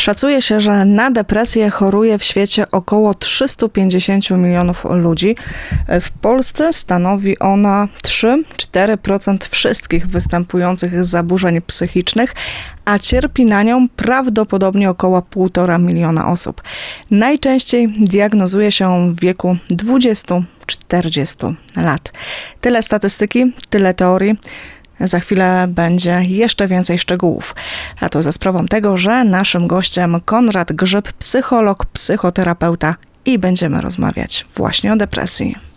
Szacuje się, że na depresję choruje w świecie około 350 milionów ludzi. W Polsce stanowi ona 3-4% wszystkich występujących zaburzeń psychicznych, a cierpi na nią prawdopodobnie około 1,5 miliona osób. Najczęściej diagnozuje się w wieku 20-40 lat. Tyle statystyki, tyle teorii. Za chwilę będzie jeszcze więcej szczegółów. A to za sprawą tego, że naszym gościem Konrad Grzyb, psycholog, psychoterapeuta i będziemy rozmawiać właśnie o depresji.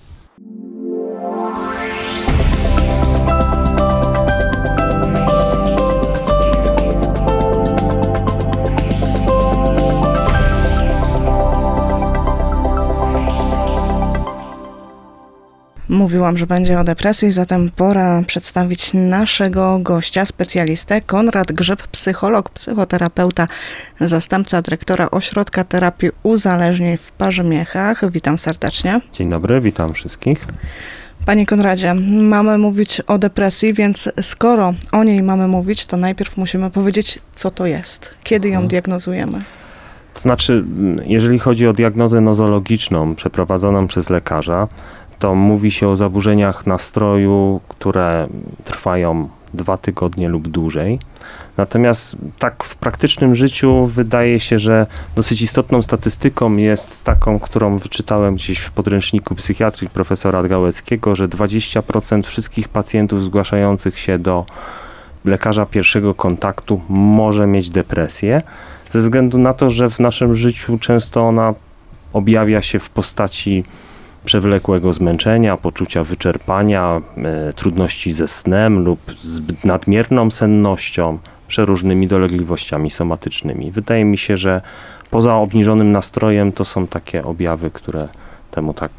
Mówiłam, że będzie o depresji, zatem pora przedstawić naszego gościa, specjalistę Konrad Grzyb, psycholog, psychoterapeuta, zastępca dyrektora Ośrodka Terapii Uzależnień w Parzymiechach. Witam serdecznie. Dzień dobry, witam wszystkich. Panie Konradzie, mamy mówić o depresji, więc skoro o niej mamy mówić, to najpierw musimy powiedzieć, co to jest, kiedy ją mhm. diagnozujemy. To znaczy, jeżeli chodzi o diagnozę nozologiczną przeprowadzoną przez lekarza, to mówi się o zaburzeniach nastroju, które trwają dwa tygodnie lub dłużej. Natomiast tak w praktycznym życiu wydaje się, że dosyć istotną statystyką jest taką, którą wyczytałem gdzieś w podręczniku psychiatrii profesora Gałeckiego, że 20% wszystkich pacjentów zgłaszających się do lekarza pierwszego kontaktu może mieć depresję, ze względu na to, że w naszym życiu często ona objawia się w postaci przewlekłego zmęczenia, poczucia wyczerpania, e, trudności ze snem lub zbyt nadmierną sennością, przeróżnymi dolegliwościami somatycznymi. Wydaje mi się, że poza obniżonym nastrojem to są takie objawy, które temu tak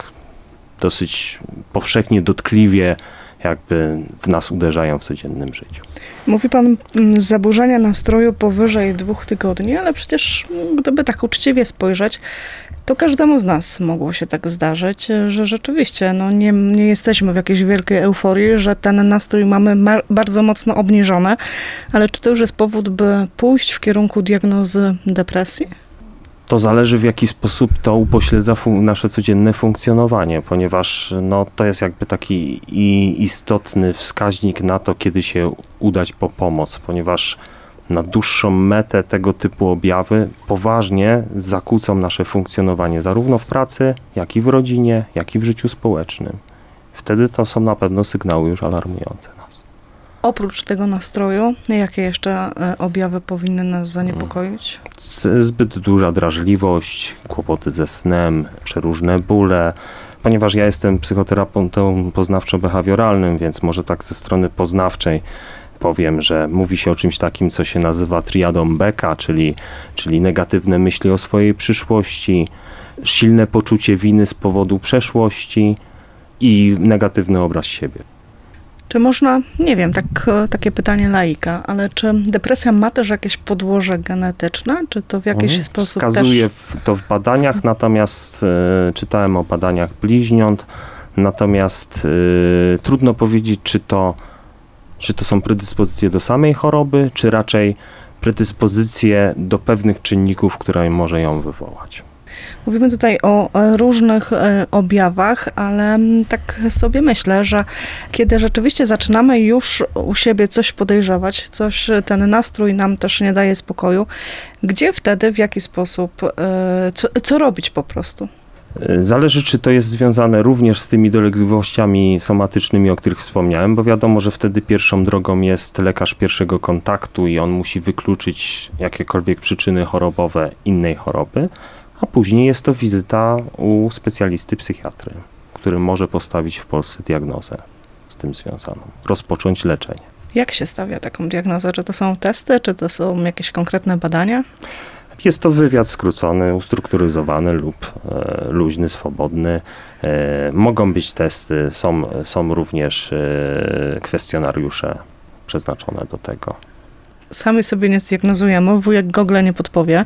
dosyć powszechnie, dotkliwie jakby w nas uderzają w codziennym życiu. Mówi pan mm, zaburzenia nastroju powyżej dwóch tygodni, ale przecież mm, gdyby tak uczciwie spojrzeć, to każdemu z nas mogło się tak zdarzyć, że rzeczywiście no nie, nie jesteśmy w jakiejś wielkiej euforii, że ten nastrój mamy bardzo mocno obniżony, ale czy to już jest powód, by pójść w kierunku diagnozy depresji? to zależy w jaki sposób to upośledza nasze codzienne funkcjonowanie, ponieważ no, to jest jakby taki istotny wskaźnik na to, kiedy się udać po pomoc, ponieważ na dłuższą metę tego typu objawy poważnie zakłócą nasze funkcjonowanie zarówno w pracy, jak i w rodzinie, jak i w życiu społecznym. Wtedy to są na pewno sygnały już alarmujące nas. Oprócz tego nastroju, jakie jeszcze e, objawy powinny nas zaniepokoić? Zbyt duża drażliwość, kłopoty ze snem, przeróżne bóle. Ponieważ ja jestem psychoterapeutą poznawczo-behawioralnym, więc może tak ze strony poznawczej powiem, że mówi się o czymś takim, co się nazywa triadą Beka, czyli, czyli negatywne myśli o swojej przyszłości, silne poczucie winy z powodu przeszłości i negatywny obraz siebie. Czy można, nie wiem, tak, takie pytanie laika, ale czy depresja ma też jakieś podłoże genetyczne? Czy to w jakiś mhm. sposób Wskazuje też... to w badaniach, natomiast y, czytałem o badaniach bliźniąt, natomiast y, trudno powiedzieć, czy to czy to są predyspozycje do samej choroby, czy raczej predyspozycje do pewnych czynników, które może ją wywołać. Mówimy tutaj o różnych e, objawach, ale tak sobie myślę, że kiedy rzeczywiście zaczynamy już u siebie coś podejrzewać, coś, ten nastrój nam też nie daje spokoju, gdzie wtedy, w jaki sposób, e, co, co robić po prostu? Zależy, czy to jest związane również z tymi dolegliwościami somatycznymi, o których wspomniałem, bo wiadomo, że wtedy pierwszą drogą jest lekarz pierwszego kontaktu i on musi wykluczyć jakiekolwiek przyczyny chorobowe innej choroby, a później jest to wizyta u specjalisty psychiatry, który może postawić w Polsce diagnozę z tym związaną, rozpocząć leczenie. Jak się stawia taką diagnozę? Czy to są testy, czy to są jakieś konkretne badania? Jest to wywiad skrócony, ustrukturyzowany lub e, luźny, swobodny. E, mogą być testy, są, są również e, kwestionariusze przeznaczone do tego. Sami sobie nie zdiagnozujemy, wujek Google nie podpowie.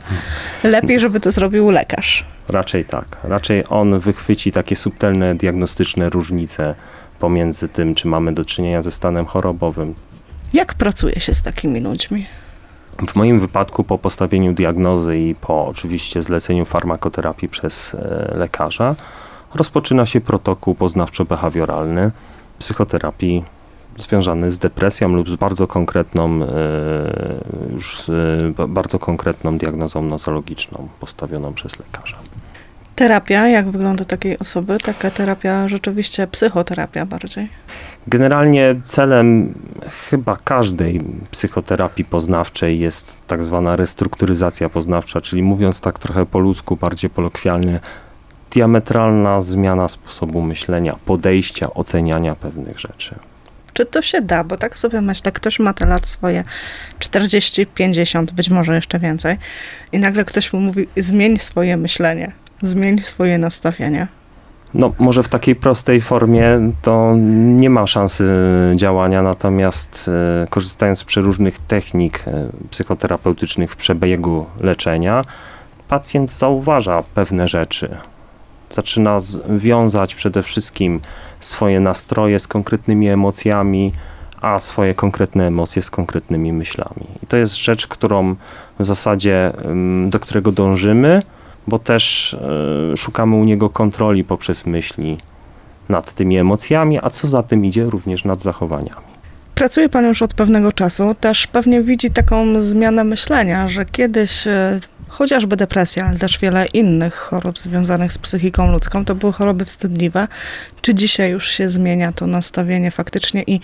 Lepiej, żeby to zrobił lekarz. Raczej tak. Raczej on wychwyci takie subtelne diagnostyczne różnice pomiędzy tym, czy mamy do czynienia ze stanem chorobowym. Jak pracuje się z takimi ludźmi? W moim wypadku po postawieniu diagnozy i po oczywiście zleceniu farmakoterapii przez e, lekarza rozpoczyna się protokół poznawczo-behawioralny psychoterapii związany z depresją lub z bardzo konkretną, e, już z bardzo konkretną diagnozą nozologiczną postawioną przez lekarza. Terapia, jak wygląda takiej osoby? Taka terapia, rzeczywiście psychoterapia bardziej. Generalnie celem chyba każdej psychoterapii poznawczej jest tak zwana restrukturyzacja poznawcza, czyli mówiąc tak trochę po ludzku, bardziej kolokwialnie, diametralna zmiana sposobu myślenia, podejścia, oceniania pewnych rzeczy. Czy to się da? Bo tak sobie myślę, ktoś ma te lat swoje 40, 50, być może jeszcze więcej, i nagle ktoś mu mówi: zmień swoje myślenie, zmień swoje nastawienie. No, może w takiej prostej formie to nie ma szansy działania, natomiast e, korzystając z przeróżnych technik e, psychoterapeutycznych w przebiegu leczenia, pacjent zauważa pewne rzeczy. Zaczyna wiązać przede wszystkim swoje nastroje z konkretnymi emocjami, a swoje konkretne emocje z konkretnymi myślami. I to jest rzecz, którą w zasadzie do którego dążymy bo też e, szukamy u niego kontroli poprzez myśli nad tymi emocjami, a co za tym idzie również nad zachowaniami. Pracuje Pan już od pewnego czasu, też pewnie widzi taką zmianę myślenia, że kiedyś e, chociażby depresja, ale też wiele innych chorób związanych z psychiką ludzką, to były choroby wstydliwe. Czy dzisiaj już się zmienia to nastawienie faktycznie i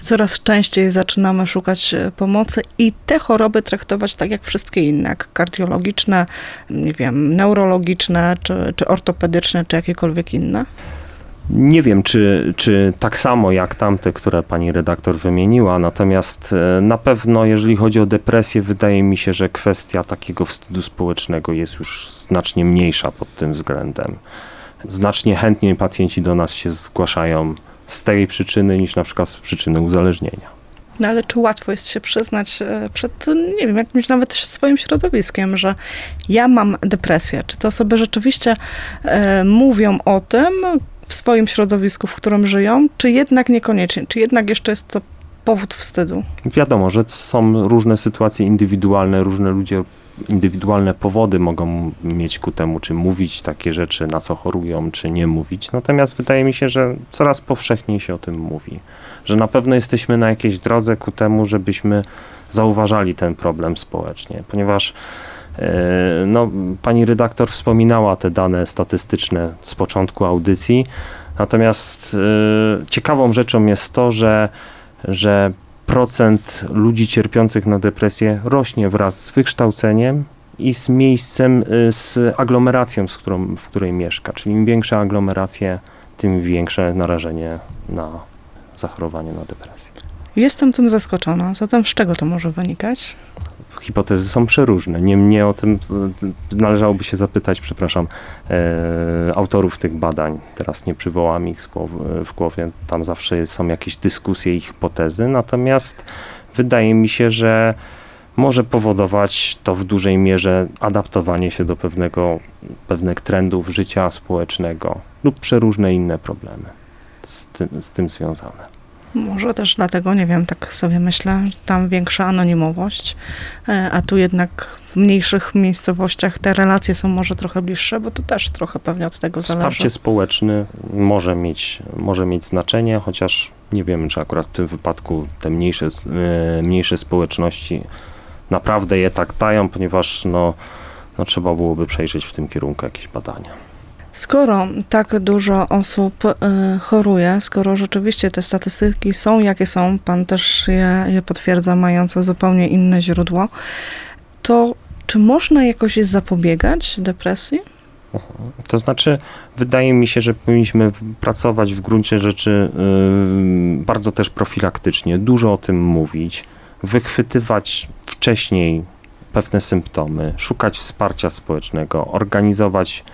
coraz częściej zaczynamy szukać e, pomocy i te choroby traktować tak jak wszystkie inne, jak kardiologiczne, nie wiem, neurologiczne, czy, czy ortopedyczne, czy jakiekolwiek inne? Nie wiem, czy, czy tak samo jak tamte, które pani redaktor wymieniła, natomiast e, na pewno, jeżeli chodzi o depresję, wydaje mi się, że kwestia takiego wstydu społecznego jest już znacznie mniejsza pod tym względem. Znacznie chętniej pacjenci do nas się zgłaszają z tej przyczyny niż na przykład z przyczyny uzależnienia. No ale czy łatwo jest się przyznać e, przed, nie wiem, jakimś nawet swoim środowiskiem, że ja mam depresję? Czy te osoby rzeczywiście e, mówią o tym, w swoim środowisku, w którym żyją, czy jednak niekoniecznie, czy jednak jeszcze jest to powód wstydu? Wiadomo, że są różne sytuacje indywidualne, różne ludzie, indywidualne powody mogą mieć ku temu, czy mówić takie rzeczy, na co chorują, czy nie mówić. Natomiast wydaje mi się, że coraz powszechniej się o tym mówi, że na pewno jesteśmy na jakiejś drodze ku temu, żebyśmy zauważali ten problem społecznie, ponieważ no, pani redaktor wspominała te dane statystyczne z początku audycji, natomiast e, ciekawą rzeczą jest to, że, że procent ludzi cierpiących na depresję rośnie wraz z wykształceniem i z miejscem, e, z aglomeracją, z którą, w której mieszka. Czyli im większe aglomeracje, tym większe narażenie na zachorowanie na depresję. Jestem tym zaskoczona. Zatem z czego to może wynikać? Hipotezy są przeróżne. Nie mnie o tym należałoby się zapytać, przepraszam, e, autorów tych badań. Teraz nie przywołam ich w głowie. Tam zawsze są jakieś dyskusje i hipotezy. Natomiast wydaje mi się, że może powodować to w dużej mierze adaptowanie się do pewnego, pewnych trendów życia społecznego lub przeróżne inne problemy z tym, z tym związane. Może też dlatego, nie wiem, tak sobie myślę, tam większa anonimowość, e, a tu jednak w mniejszych miejscowościach te relacje są może trochę bliższe, bo to też trochę pewnie od tego zależy. Wsparcie społeczne może mieć, może mieć znaczenie, chociaż nie wiemy, czy akurat w tym wypadku te mniejsze, e, mniejsze społeczności naprawdę je tak dają, ponieważ no, no trzeba byłoby przejrzeć w tym kierunku jakieś badania. Skoro tak dużo osób y, choruje, skoro rzeczywiście te statystyki są jakie są, pan też je, je potwierdza, mające zupełnie inne źródło, to czy można jakoś zapobiegać depresji? To znaczy, wydaje mi się, że powinniśmy pracować w gruncie rzeczy yy, bardzo też profilaktycznie, dużo o tym mówić, wychwytywać wcześniej pewne symptomy, szukać wsparcia społecznego, organizować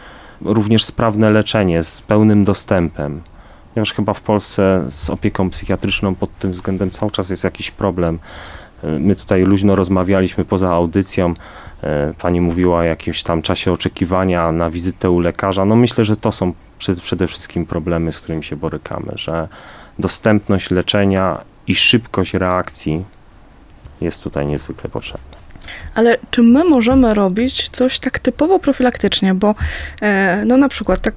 również sprawne leczenie z pełnym dostępem. Ponieważ chyba w Polsce z opieką psychiatryczną pod tym względem cały czas jest jakiś problem. My tutaj luźno rozmawialiśmy poza audycją. Pani mówiła o jakimś tam czasie oczekiwania na wizytę u lekarza. No myślę, że to są przede wszystkim problemy, z którymi się borykamy, że dostępność leczenia i szybkość reakcji jest tutaj niezwykle potrzebna. Ale czy my możemy robić coś tak typowo profilaktycznie, bo e, no na przykład tak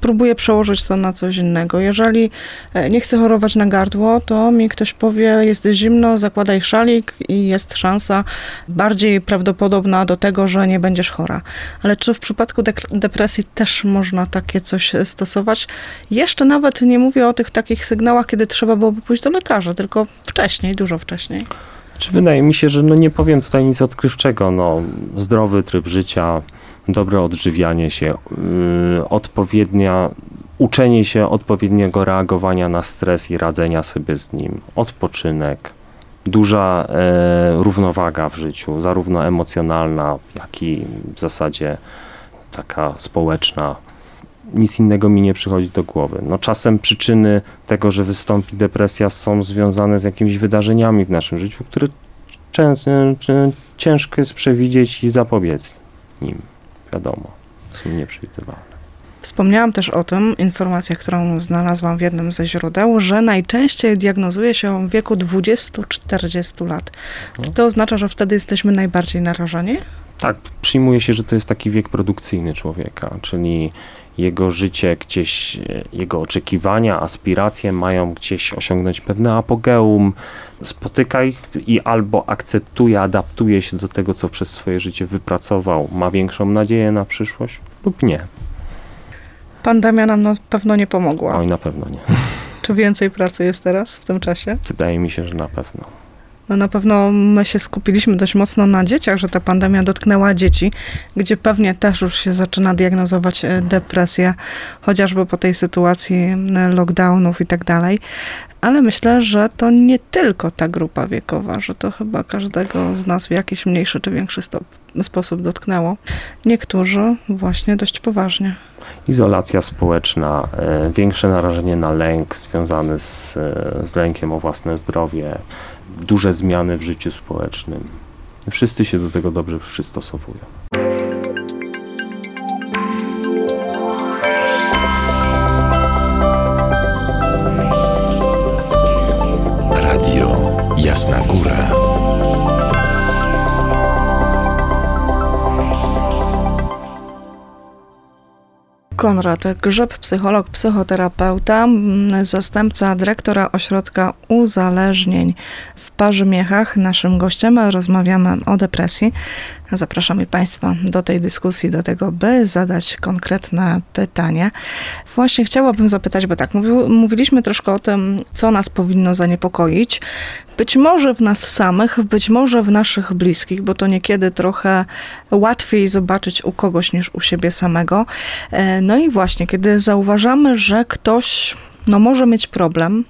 próbuję przełożyć to na coś innego. Jeżeli e, nie chcę chorować na gardło, to mi ktoś powie, jest zimno, zakładaj szalik i jest szansa bardziej prawdopodobna do tego, że nie będziesz chora. Ale czy w przypadku depresji też można takie coś stosować? Jeszcze nawet nie mówię o tych takich sygnałach, kiedy trzeba byłoby pójść do lekarza, tylko wcześniej, dużo wcześniej. Czy wydaje mi się, że no nie powiem tutaj nic odkrywczego. No, zdrowy tryb życia, dobre odżywianie się, yy, odpowiednia, uczenie się odpowiedniego reagowania na stres i radzenia sobie z nim, odpoczynek, duża e, równowaga w życiu, zarówno emocjonalna, jak i w zasadzie taka społeczna. Nic innego mi nie przychodzi do głowy. No, czasem przyczyny tego, że wystąpi depresja, są związane z jakimiś wydarzeniami w naszym życiu, które często, ciężko jest przewidzieć i zapobiec nim wiadomo, są nieprzewidywalne. Wspomniałam też o tym, informację, którą znalazłam w jednym ze źródeł, że najczęściej diagnozuje się w wieku 20-40 lat. Czy no. to oznacza, że wtedy jesteśmy najbardziej narażeni? Tak, przyjmuje się, że to jest taki wiek produkcyjny człowieka, czyli jego życie gdzieś, jego oczekiwania, aspiracje mają gdzieś osiągnąć pewne apogeum, spotyka ich i albo akceptuje, adaptuje się do tego, co przez swoje życie wypracował, ma większą nadzieję na przyszłość lub nie. Pandemia nam na pewno nie pomogła. Oj, na pewno nie. Czy więcej pracy jest teraz w tym czasie? Wydaje mi się, że na pewno. No na pewno my się skupiliśmy dość mocno na dzieciach, że ta pandemia dotknęła dzieci, gdzie pewnie też już się zaczyna diagnozować e, depresja, chociażby po tej sytuacji e, lockdownów i tak dalej. Ale myślę, że to nie tylko ta grupa wiekowa, że to chyba każdego z nas w jakiś mniejszy czy większy stop, sposób dotknęło. Niektórzy właśnie dość poważnie. Izolacja społeczna, e, większe narażenie na lęk związany z, z lękiem o własne zdrowie, duże zmiany w życiu społecznym. Wszyscy się do tego dobrze przystosowują. Konrad Grzeb, psycholog, psychoterapeuta, zastępca dyrektora ośrodka uzależnień w Parzymiechach. Naszym gościem rozmawiamy o depresji. Zapraszamy Państwa do tej dyskusji, do tego, by zadać konkretne pytanie. Właśnie chciałabym zapytać, bo tak, mówiliśmy troszkę o tym, co nas powinno zaniepokoić. Być może w nas samych, być może w naszych bliskich, bo to niekiedy trochę łatwiej zobaczyć u kogoś niż u siebie samego. E, no i właśnie, kiedy zauważamy, że ktoś no, może mieć problem,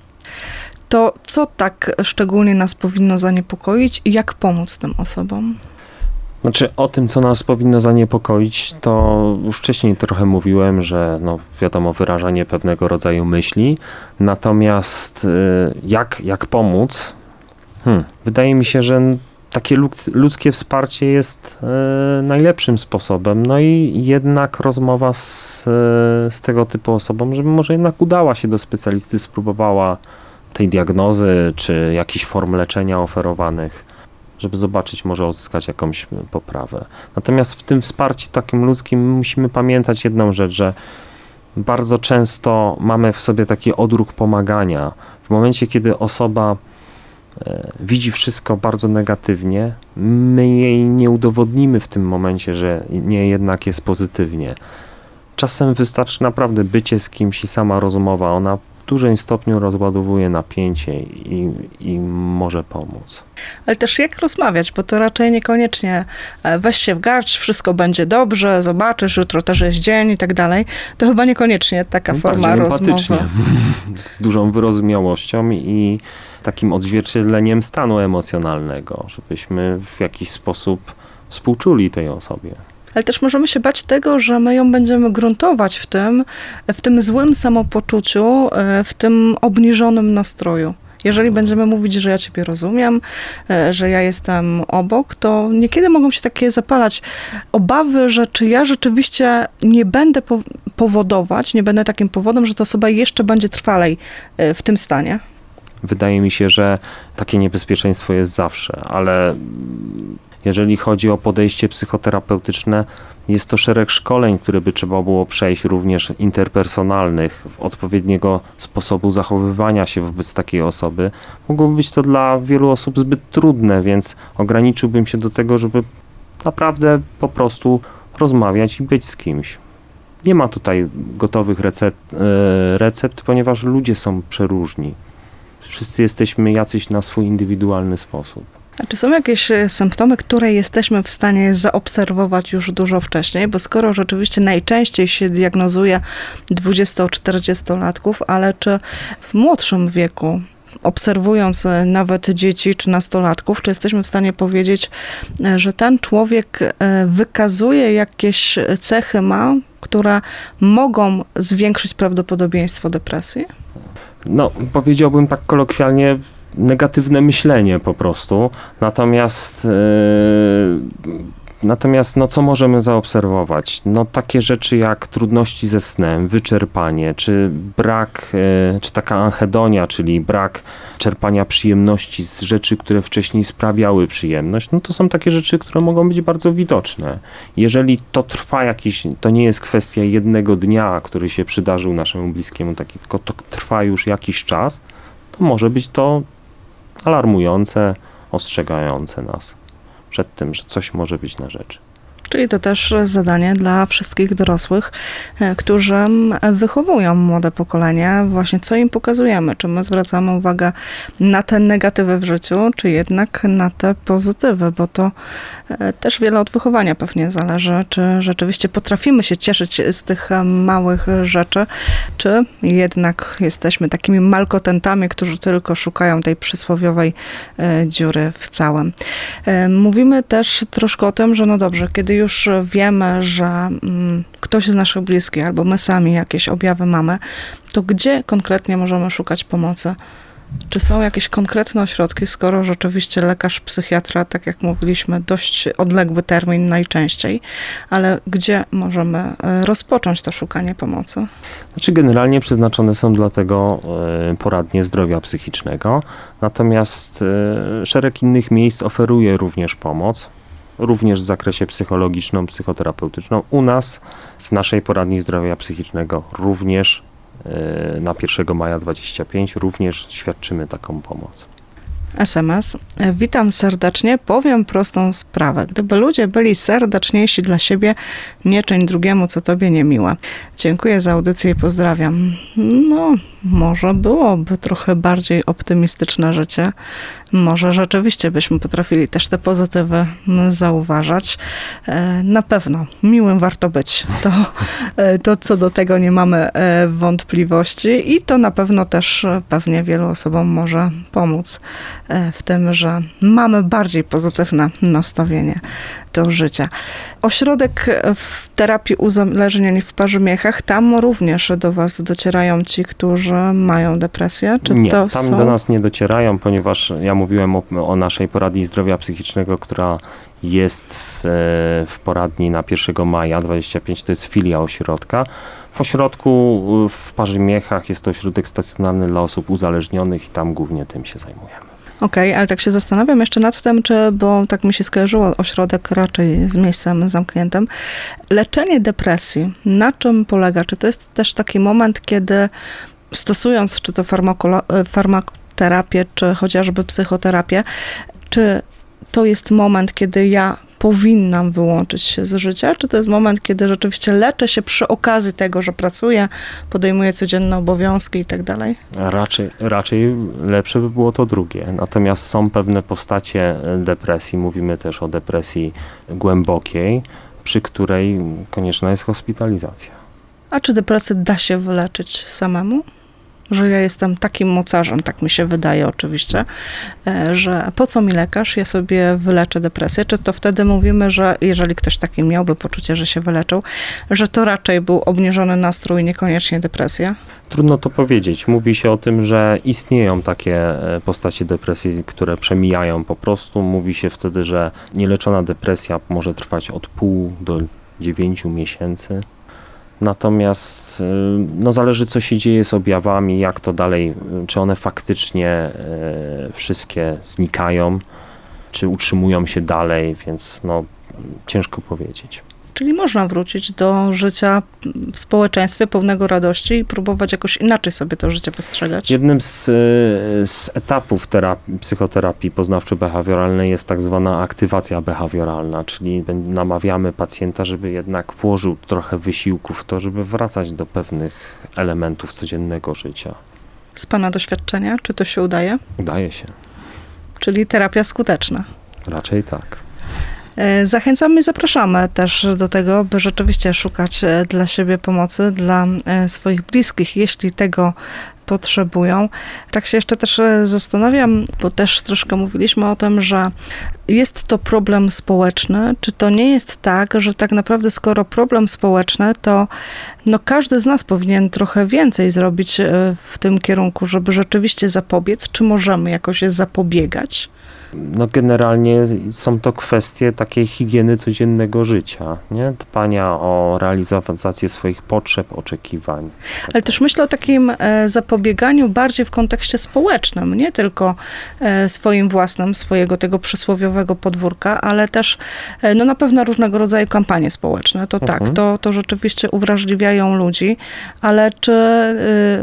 to co tak szczególnie nas powinno zaniepokoić i jak pomóc tym osobom? Znaczy o tym, co nas powinno zaniepokoić, to już wcześniej trochę mówiłem, że no, wiadomo, wyrażanie pewnego rodzaju myśli. Natomiast y, jak, jak pomóc? Hmm, wydaje mi się, że takie ludzkie wsparcie jest y, najlepszym sposobem. No i jednak rozmowa z, y, z tego typu osobą, żeby może jednak udała się do specjalisty, spróbowała tej diagnozy czy jakichś form leczenia oferowanych żeby zobaczyć, może odzyskać jakąś poprawę. Natomiast w tym wsparciu takim ludzkim musimy pamiętać jedną rzecz, że bardzo często mamy w sobie taki odruch pomagania. W momencie, kiedy osoba e, widzi wszystko bardzo negatywnie, my jej nie udowodnimy w tym momencie, że nie jednak jest pozytywnie. Czasem wystarczy naprawdę bycie z kimś i sama rozmowa, ona dużym stopniu rozładowuje napięcie i, i może pomóc. Ale też jak rozmawiać, bo to raczej niekoniecznie e, weź się w garść, wszystko będzie dobrze, zobaczysz, jutro też jest dzień i tak dalej. To chyba niekoniecznie taka no forma rozmowy. Z dużą wyrozumiałością i takim odzwierciedleniem stanu emocjonalnego, żebyśmy w jakiś sposób współczuli tej osobie ale też możemy się bać tego, że my ją będziemy gruntować w tym, w tym złym samopoczuciu, e, w tym obniżonym nastroju. Jeżeli będziemy mówić, że ja Ciebie rozumiem, e, że ja jestem obok, to niekiedy mogą się takie zapalać obawy, że czy ja rzeczywiście nie będę powodować, nie będę takim powodem, że ta osoba jeszcze będzie trwalej e, w tym stanie. Wydaje mi się, że takie niebezpieczeństwo jest zawsze, ale jeżeli chodzi o podejście psychoterapeutyczne, jest to szereg szkoleń, które by trzeba było przejść, również interpersonalnych, odpowiedniego sposobu zachowywania się wobec takiej osoby. Mogłoby być to dla wielu osób zbyt trudne, więc ograniczyłbym się do tego, żeby naprawdę po prostu rozmawiać i być z kimś. Nie ma tutaj gotowych recept, e, recept, ponieważ ludzie są przeróżni. Wszyscy jesteśmy jacyś na swój indywidualny sposób. A czy są jakieś e, symptomy, które jesteśmy w stanie zaobserwować już dużo wcześniej? Bo skoro rzeczywiście najczęściej się diagnozuje 20-40-latków, ale czy w młodszym wieku obserwując e, nawet dzieci czy nastolatków, czy jesteśmy w stanie powiedzieć, e, że ten człowiek wykazuje jakieś cechy ma, które mogą zwiększyć prawdopodobieństwo depresji? No, powiedziałbym tak kolokwialnie, negatywne myślenie po prostu. Natomiast yy, Natomiast no, co możemy zaobserwować? No, takie rzeczy jak trudności ze snem, wyczerpanie, czy brak, yy, czy taka anhedonia, czyli brak czerpania przyjemności z rzeczy, które wcześniej sprawiały przyjemność, no to są takie rzeczy, które mogą być bardzo widoczne. Jeżeli to trwa jakiś, to nie jest kwestia jednego dnia, który się przydarzył naszemu bliskiemu, taki, tylko to trwa już jakiś czas, to może być to alarmujące, ostrzegające nas przed tym, że coś może być na rzeczy. Czyli to też zadanie dla wszystkich dorosłych, e, którzy wychowują młode pokolenie, właśnie co im pokazujemy, czy my zwracamy uwagę na te negatywy w życiu, czy jednak na te pozytywy, bo to e, też wiele od wychowania pewnie zależy, czy rzeczywiście potrafimy się cieszyć z tych małych rzeczy, czy jednak jesteśmy takimi malkotentami, którzy tylko szukają tej przysłowiowej e, dziury w całym. Mówimy też troszkę o tym, że no dobrze, kiedy już wiemy, że mm, ktoś z naszych bliskich albo my sami jakieś objawy mamy, to gdzie konkretnie możemy szukać pomocy? Czy są jakieś konkretne ośrodki, skoro rzeczywiście lekarz, psychiatra, tak jak mówiliśmy, dość odległy termin najczęściej, ale gdzie możemy e, rozpocząć to szukanie pomocy? Znaczy, generalnie przeznaczone są dla tego e, poradnie zdrowia psychicznego, natomiast e, szereg innych miejsc oferuje również pomoc również w zakresie psychologicznym, psychoterapeutycznym. U nas, w naszej poradni zdrowia psychicznego, również e, na 1 maja 25 również świadczymy taką pomoc. SMS. Witam serdecznie. Powiem prostą sprawę. Gdyby ludzie byli serdeczniejsi dla siebie, nie czyń drugiemu, co tobie niemiłe. Dziękuję za audycję i pozdrawiam. No, może byłoby trochę bardziej optymistyczne życie. Może rzeczywiście byśmy potrafili też te pozytywy zauważać. E, na pewno miłym warto być. To, e, to co do tego nie mamy e, wątpliwości i to na pewno też pewnie wielu osobom może pomóc w tym, że mamy bardziej pozytywne nastawienie do życia. Ośrodek w terapii uzależnień w Parzymiechach, tam również do Was docierają ci, którzy mają depresję? Czy nie, to tam są... do nas nie docierają, ponieważ ja mówiłem o, o naszej poradni zdrowia psychicznego, która jest w, w poradni na 1 maja 25, to jest filia ośrodka. W ośrodku w Parzymiechach jest to ośrodek stacjonarny dla osób uzależnionych i tam głównie tym się zajmujemy. Okej, okay, ale tak się zastanawiam jeszcze nad tym, czy, bo tak mi się skojarzyło ośrodek raczej z miejscem zamkniętym. Leczenie depresji, na czym polega? Czy to jest też taki moment, kiedy stosując czy to farmakoterapię, czy chociażby psychoterapię, czy to jest moment, kiedy ja powinnam wyłączyć się z życia, czy to jest moment, kiedy rzeczywiście leczę się przy okazji tego, że pracuję, podejmuję codzienne obowiązki i tak dalej? Raczej, raczej lepsze by było to drugie. Natomiast są pewne postacie depresji, mówimy też o depresji głębokiej, przy której konieczna jest hospitalizacja. A czy depresję da się wyleczyć samemu? Że ja jestem takim mocarzem, tak mi się wydaje oczywiście, e, że po co mi lekarz, ja sobie wyleczę depresję, czy to wtedy mówimy, że jeżeli ktoś taki miałby poczucie, że się wyleczył, że to raczej był obniżony nastrój, niekoniecznie depresja? Trudno to powiedzieć. Mówi się o tym, że istnieją takie e, postacie depresji, które przemijają po prostu. Mówi się wtedy, że nieleczona depresja może trwać od pół do dziewięciu miesięcy. Natomiast y, no, zależy, co się dzieje z objawami, jak to dalej, czy one faktycznie y, wszystkie znikają, czy utrzymują się dalej, więc no, ciężko powiedzieć. Czyli można wrócić do życia w społeczeństwie pełnego radości i próbować jakoś inaczej sobie to życie postrzegać. Jednym z, z etapów terapii, psychoterapii poznawczo-behawioralnej jest tak zwana aktywacja behawioralna, czyli namawiamy pacjenta, żeby jednak włożył trochę wysiłku w to, żeby wracać do pewnych elementów codziennego życia. Z Pana doświadczenia, czy to się udaje? Udaje się. Czyli terapia skuteczna? Raczej tak. E, zachęcamy i zapraszamy też do tego, by rzeczywiście szukać e, dla siebie pomocy, dla e, swoich bliskich, jeśli tego potrzebują. Tak się jeszcze też zastanawiam, bo też troszkę mówiliśmy o tym, że jest to problem społeczny. Czy to nie jest tak, że tak naprawdę skoro problem społeczny, to no każdy z nas powinien trochę więcej zrobić w tym kierunku, żeby rzeczywiście zapobiec? Czy możemy jakoś zapobiegać? No generalnie są to kwestie takiej higieny codziennego życia, nie? dbania o realizację swoich potrzeb, oczekiwań. Ale też myślę o takim e, zapobieganiu bardziej w kontekście społecznym, nie tylko e, swoim własnym, swojego tego przysłowiowego podwórka, ale też e, no na pewno różnego rodzaju kampanie społeczne. To tak, mhm. tak, to, to rzeczywiście uwrażliwiają ludzi, ale czy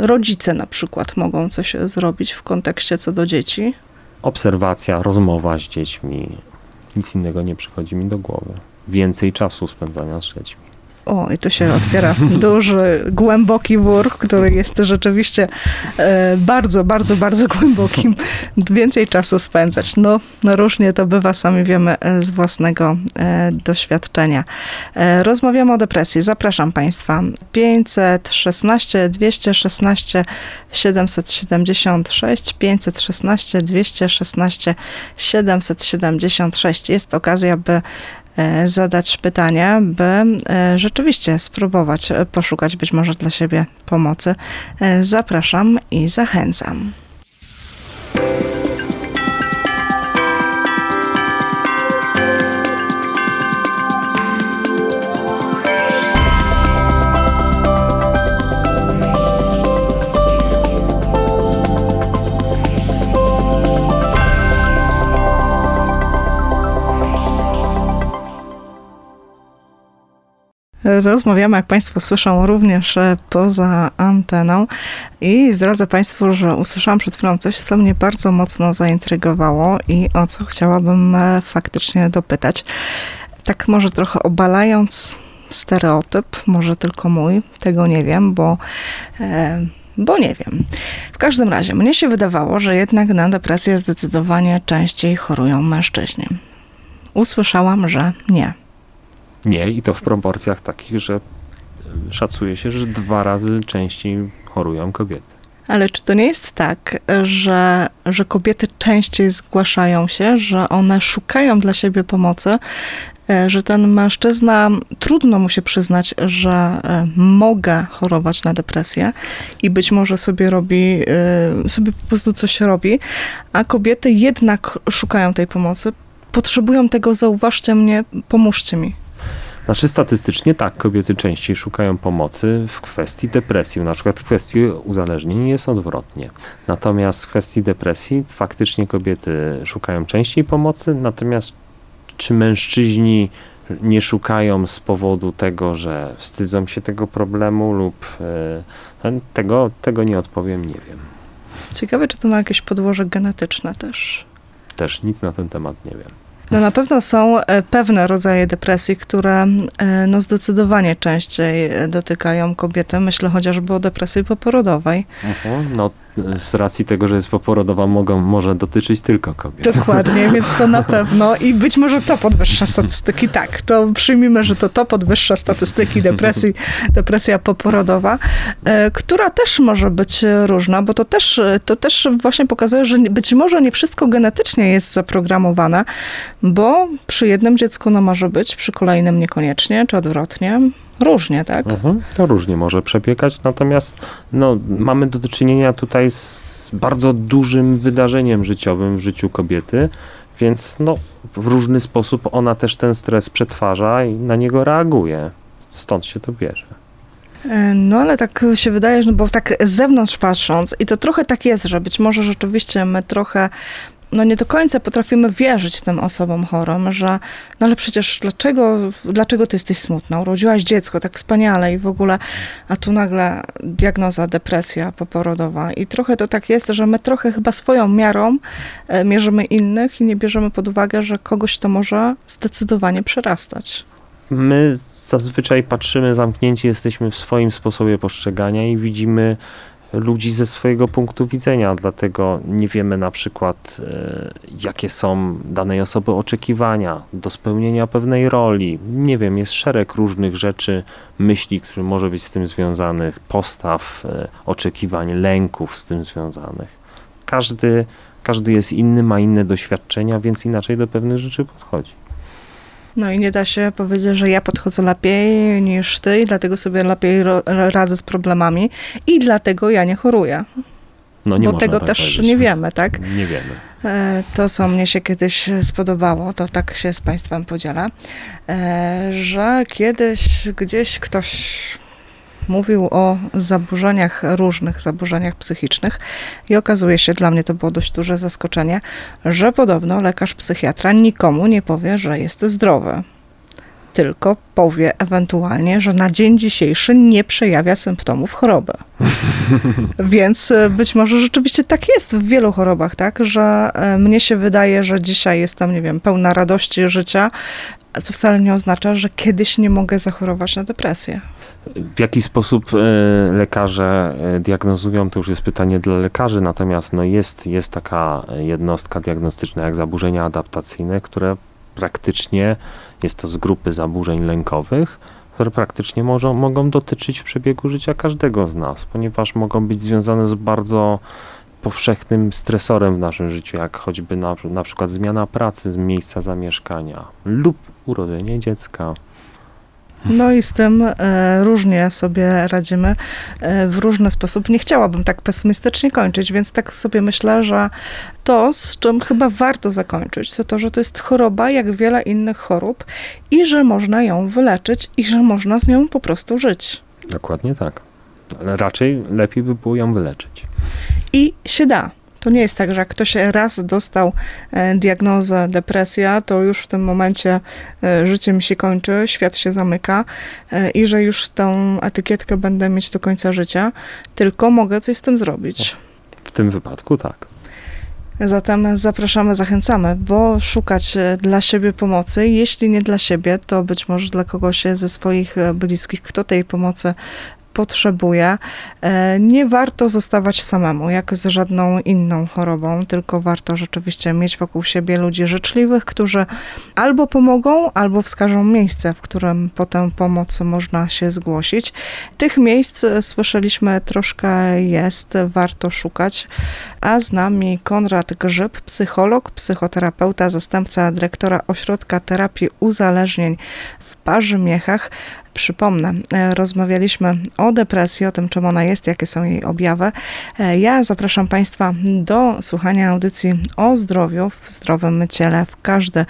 rodzice na przykład mogą coś zrobić w kontekście co do dzieci? Obserwacja, rozmowa z dziećmi. Nic innego nie przychodzi mi do głowy. Więcej czasu spędzania z dziećmi. O, i tu się otwiera duży, głęboki wór, który jest rzeczywiście e, bardzo, bardzo, bardzo głębokim. Więcej czasu spędzać. No, no różnie to bywa, sami wiemy e, z własnego e, doświadczenia. Rozmawiamy o depresji. Zapraszam Państwa. 516 216 776 516 216 776. Jest okazja, by zadać pytanie, by e, rzeczywiście spróbować poszukać być może dla siebie pomocy. E, zapraszam i zachęcam. Rozmawiamy, jak Państwo słyszą, również e, poza anteną i zdradzę Państwu, że usłyszałam przed chwilą coś, co mnie bardzo mocno zaintrygowało i o co chciałabym e, faktycznie dopytać. Tak może trochę obalając stereotyp, może tylko mój, tego nie wiem, bo e, bo nie wiem. W każdym razie, mnie się wydawało, że jednak na depresję zdecydowanie częściej chorują mężczyźni. Usłyszałam, że nie. Nie, i to w proporcjach takich, że szacuje się, że dwa razy częściej chorują kobiety. Ale czy to nie jest tak, że, że kobiety częściej zgłaszają się, że one szukają dla siebie pomocy, e, że ten mężczyzna trudno mu się przyznać, że e, mogę chorować na depresję i być może sobie robi, e, sobie po prostu coś robi, a kobiety jednak szukają tej pomocy, potrzebują tego, zauważcie mnie, pomóżcie mi. Znaczy statystycznie tak, kobiety częściej szukają pomocy w kwestii depresji. Na przykład w kwestii uzależnień jest odwrotnie. Natomiast w kwestii depresji faktycznie kobiety szukają częściej pomocy, natomiast czy mężczyźni nie szukają z powodu tego, że wstydzą się tego problemu lub e, tego, tego nie odpowiem, nie wiem. Ciekawe, czy to ma jakieś podłoże genetyczne też. Też nic na ten temat nie wiem. No na pewno są e, pewne rodzaje depresji, które e, no zdecydowanie częściej e, dotykają kobiety. Myślę chociażby o depresji poporodowej. Mhm, no z racji tego, że jest poporodowa, mogą, może dotyczyć tylko kobiet. Dokładnie, więc to na pewno i być może to podwyższa statystyki. Tak, to przyjmijmy, że to to podwyższa statystyki depresji, depresja poporodowa, e, która też może być różna, bo to też, to też właśnie pokazuje, że być może nie wszystko genetycznie jest zaprogramowane, bo przy jednym dziecku no może być, przy kolejnym niekoniecznie, czy odwrotnie. Różnie, tak? Mhm, to różnie może przebiegać, natomiast no, mamy do czynienia tutaj z bardzo dużym wydarzeniem życiowym w życiu kobiety, więc no, w różny sposób ona też ten stres przetwarza i na niego reaguje. Stąd się to bierze. E, no ale tak się wydaje, że no bo tak z zewnątrz patrząc, i to trochę tak jest, że być może rzeczywiście my trochę no nie do końca potrafimy wierzyć tym osobom chorym, że no ale przecież dlaczego, dlaczego ty jesteś smutna? Urodziłaś dziecko tak wspaniale i w ogóle, a tu nagle diagnoza depresja poporodowa. I trochę to tak jest, że my trochę chyba swoją miarą e, mierzymy innych i nie bierzemy pod uwagę, że kogoś to może zdecydowanie przerastać. My zazwyczaj patrzymy zamknięci, jesteśmy w swoim sposobie postrzegania i widzimy ludzi ze swojego punktu widzenia, dlatego nie wiemy na przykład, e, jakie są danej osoby oczekiwania do spełnienia pewnej roli. Nie wiem, jest szereg różnych rzeczy, myśli, które może być z tym związanych, postaw, e, oczekiwań, lęków z tym związanych. Każdy, każdy jest inny, ma inne doświadczenia, więc inaczej do pewnych rzeczy podchodzi. No i nie da się powiedzieć, że ja podchodzę lepiej niż ty i dlatego sobie lepiej radzę z problemami i dlatego ja nie choruję. No nie Bo tego tak też powiedzieć. nie wiemy, tak? Nie wiemy. E, to, co mnie się kiedyś spodobało, to tak się z Państwem podzielę, e, że kiedyś gdzieś ktoś mówił o zaburzeniach, różnych zaburzeniach psychicznych i okazuje się, dla mnie to było dość duże zaskoczenie, że podobno lekarz psychiatra nikomu nie powie, że jest zdrowy. Tylko powie ewentualnie, że na dzień dzisiejszy nie przejawia symptomów choroby. Więc e, być może rzeczywiście tak jest w wielu chorobach, tak? Że e, mnie się wydaje, że dzisiaj jestem, nie wiem, pełna radości życia, co wcale nie oznacza, że kiedyś nie mogę zachorować na depresję. W jaki sposób e, lekarze diagnozują, to już jest pytanie dla lekarzy, natomiast no jest, jest taka jednostka diagnostyczna jak zaburzenia adaptacyjne, które praktycznie jest to z grupy zaburzeń lękowych, które praktycznie może, mogą dotyczyć w przebiegu życia każdego z nas, ponieważ mogą być związane z bardzo powszechnym stresorem w naszym życiu, jak choćby na, na przykład zmiana pracy, z miejsca zamieszkania lub urodzenie dziecka. No i z tym różnie sobie radzimy e, w różny sposób. Nie chciałabym tak pesymistycznie kończyć, więc tak sobie myślę, że to, z czym chyba warto zakończyć, to to, że to jest choroba jak wiele innych chorób i że można ją wyleczyć i że można z nią po prostu żyć. Dokładnie tak. Ale raczej lepiej by było ją wyleczyć. I się da. To nie jest tak, że jak ktoś raz dostał e, diagnozę depresja, to już w tym momencie e, życie mi się kończy, świat się zamyka e, i że już tą etykietkę będę mieć do końca życia, tylko mogę coś z tym zrobić. W tym wypadku tak. Zatem zapraszamy, zachęcamy, bo szukać dla siebie pomocy. Jeśli nie dla siebie, to być może dla kogoś ze swoich bliskich, kto tej pomocy potrzebuje. E, nie warto zostawać samemu, jak z żadną inną chorobą, tylko warto rzeczywiście mieć wokół siebie ludzi życzliwych, którzy albo pomogą, albo wskażą miejsce, w którym po tę pomoc można się zgłosić. Tych miejsc e, słyszeliśmy troszkę jest, warto szukać. A z nami Konrad Grzyb, psycholog, psychoterapeuta, zastępca dyrektora Ośrodka Terapii Uzależnień w Parzymiechach. Przypomnę, e, rozmawialiśmy o depresji, o tym, czym ona jest, jakie są jej objawy. E, ja zapraszam Państwa do słuchania audycji o zdrowiu w zdrowym ciele w każdy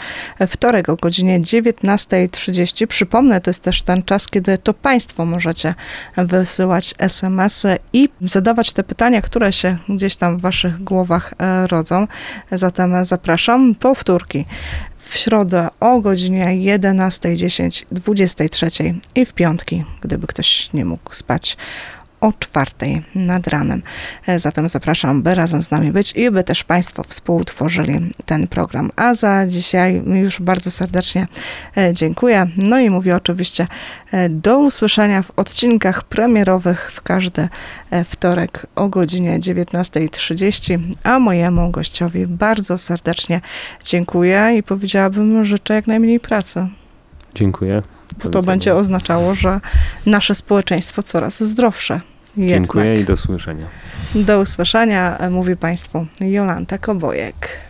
wtorek o godzinie 19.30. Przypomnę, to jest też ten czas, kiedy to Państwo możecie wysyłać SMS-y i zadawać te pytania, które się gdzieś tam w Waszych głowach e, rodzą. Zatem zapraszam. Powtórki w środę o godzinie 11.10, 23 i w piątki, gdyby ktoś nie mógł spać o czwartej nad ranem. E, zatem zapraszam, by razem z nami być i by też Państwo współtworzyli ten program. A za dzisiaj już bardzo serdecznie e, dziękuję. No i mówię oczywiście e, do usłyszenia w odcinkach premierowych w każdy wtorek o godzinie 19.30, a mojemu gościowi bardzo serdecznie dziękuję i powiedziałabym, życzę jak najmniej pracy. Dziękuję. Bo to będzie oznaczało, że nasze społeczeństwo coraz zdrowsze. Jednak. Dziękuję i do usłyszenia. Do usłyszenia, mówi Państwu Jolanta Kobojek.